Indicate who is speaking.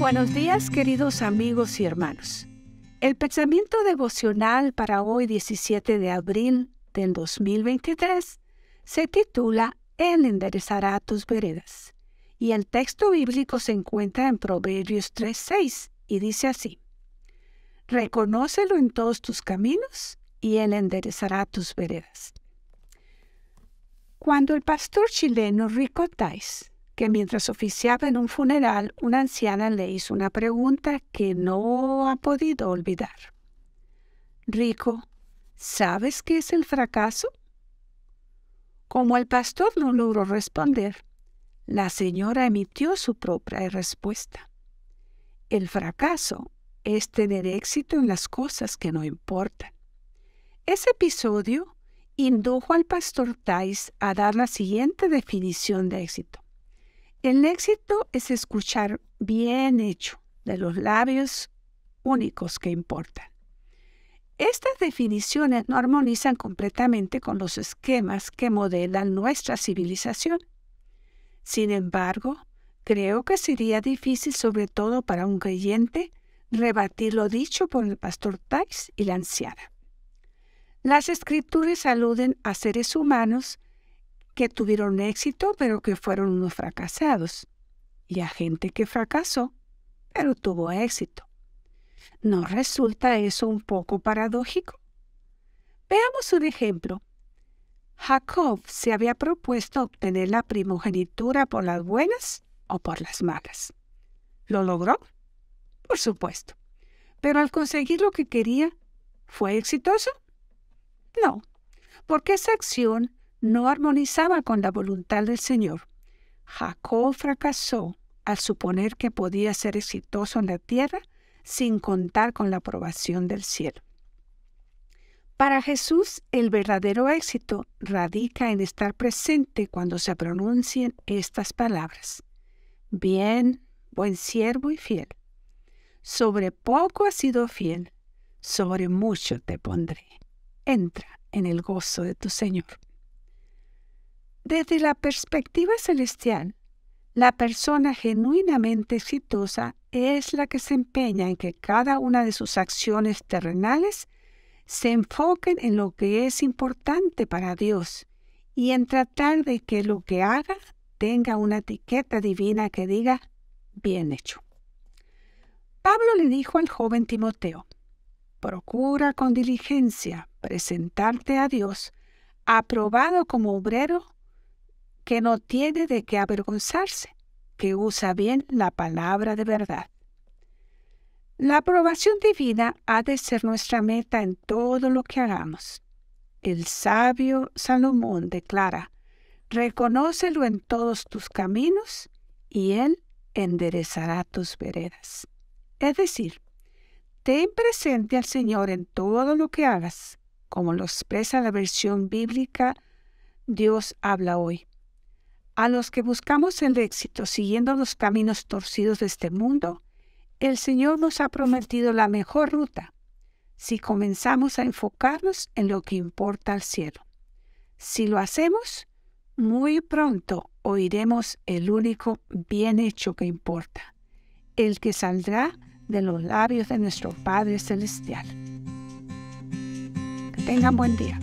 Speaker 1: Buenos días queridos amigos y hermanos. El pensamiento devocional para hoy 17 de abril del 2023 se titula Él enderezará tus veredas y el texto bíblico se encuentra en Proverbios 3.6 y dice así, Reconócelo en todos tus caminos y Él enderezará tus veredas. Cuando el pastor chileno Rico que mientras oficiaba en un funeral, una anciana le hizo una pregunta que no ha podido olvidar. Rico, ¿sabes qué es el fracaso? Como el pastor no logró responder, la señora emitió su propia respuesta. El fracaso es tener éxito en las cosas que no importan. Ese episodio indujo al pastor Tais a dar la siguiente definición de éxito. El éxito es escuchar bien hecho de los labios únicos que importan. Estas definiciones no armonizan completamente con los esquemas que modelan nuestra civilización. Sin embargo, creo que sería difícil, sobre todo para un creyente, rebatir lo dicho por el pastor Tais y la anciana. Las escrituras aluden a seres humanos que tuvieron éxito pero que fueron unos fracasados, y a gente que fracasó pero tuvo éxito. ¿No resulta eso un poco paradójico? Veamos un ejemplo. Jacob se había propuesto obtener la primogenitura por las buenas o por las malas. ¿Lo logró? Por supuesto. Pero al conseguir lo que quería, ¿fue exitoso? No, porque esa acción no armonizaba con la voluntad del Señor. Jacob fracasó al suponer que podía ser exitoso en la tierra sin contar con la aprobación del cielo. Para Jesús, el verdadero éxito radica en estar presente cuando se pronuncien estas palabras. Bien, buen siervo y fiel. Sobre poco has sido fiel, sobre mucho te pondré entra en el gozo de tu Señor. Desde la perspectiva celestial, la persona genuinamente exitosa es la que se empeña en que cada una de sus acciones terrenales se enfoquen en lo que es importante para Dios y en tratar de que lo que haga tenga una etiqueta divina que diga bien hecho. Pablo le dijo al joven Timoteo, procura con diligencia presentarte a Dios aprobado como obrero que no tiene de qué avergonzarse, que usa bien la palabra de verdad. La aprobación divina ha de ser nuestra meta en todo lo que hagamos. El sabio Salomón declara, reconócelo en todos tus caminos y él enderezará tus veredas. Es decir, ten presente al Señor en todo lo que hagas como lo expresa la versión bíblica, Dios habla hoy. A los que buscamos el éxito siguiendo los caminos torcidos de este mundo, el Señor nos ha prometido la mejor ruta si comenzamos a enfocarnos en lo que importa al cielo. Si lo hacemos, muy pronto oiremos el único bien hecho que importa, el que saldrá de los labios de nuestro Padre Celestial. Tengan buen día.